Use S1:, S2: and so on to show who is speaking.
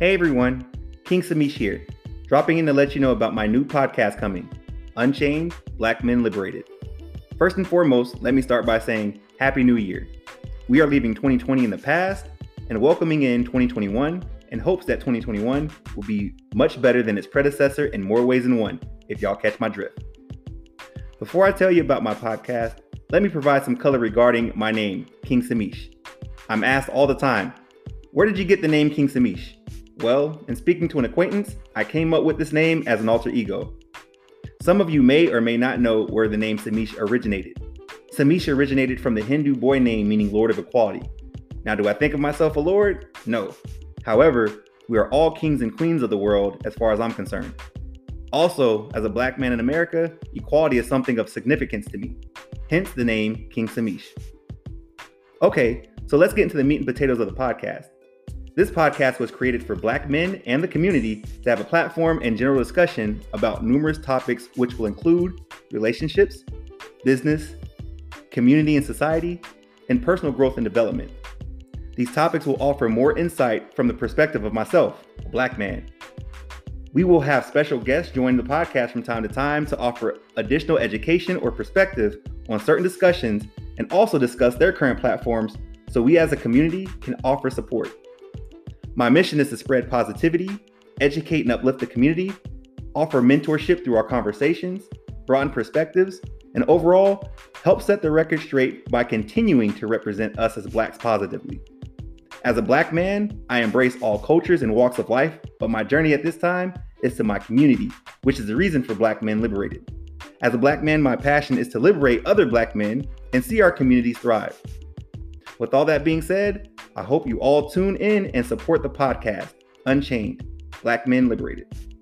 S1: Hey everyone, King Samish here, dropping in to let you know about my new podcast coming, Unchained Black Men Liberated. First and foremost, let me start by saying Happy New Year. We are leaving 2020 in the past and welcoming in 2021 in hopes that 2021 will be much better than its predecessor in more ways than one, if y'all catch my drift. Before I tell you about my podcast, let me provide some color regarding my name, King Samish. I'm asked all the time, where did you get the name King Samish? Well, in speaking to an acquaintance, I came up with this name as an alter ego. Some of you may or may not know where the name Samish originated. Samish originated from the Hindu boy name meaning Lord of Equality. Now, do I think of myself a lord? No. However, we are all kings and queens of the world as far as I'm concerned. Also, as a black man in America, equality is something of significance to me, hence the name King Samish. Okay, so let's get into the meat and potatoes of the podcast. This podcast was created for black men and the community to have a platform and general discussion about numerous topics, which will include relationships, business, community and society, and personal growth and development. These topics will offer more insight from the perspective of myself, a black man. We will have special guests join the podcast from time to time to offer additional education or perspective on certain discussions and also discuss their current platforms so we as a community can offer support. My mission is to spread positivity, educate and uplift the community, offer mentorship through our conversations, broaden perspectives, and overall, help set the record straight by continuing to represent us as Blacks positively. As a Black man, I embrace all cultures and walks of life, but my journey at this time is to my community, which is the reason for Black Men Liberated. As a Black man, my passion is to liberate other Black men and see our communities thrive. With all that being said, I hope you all tune in and support the podcast, Unchained Black Men Liberated.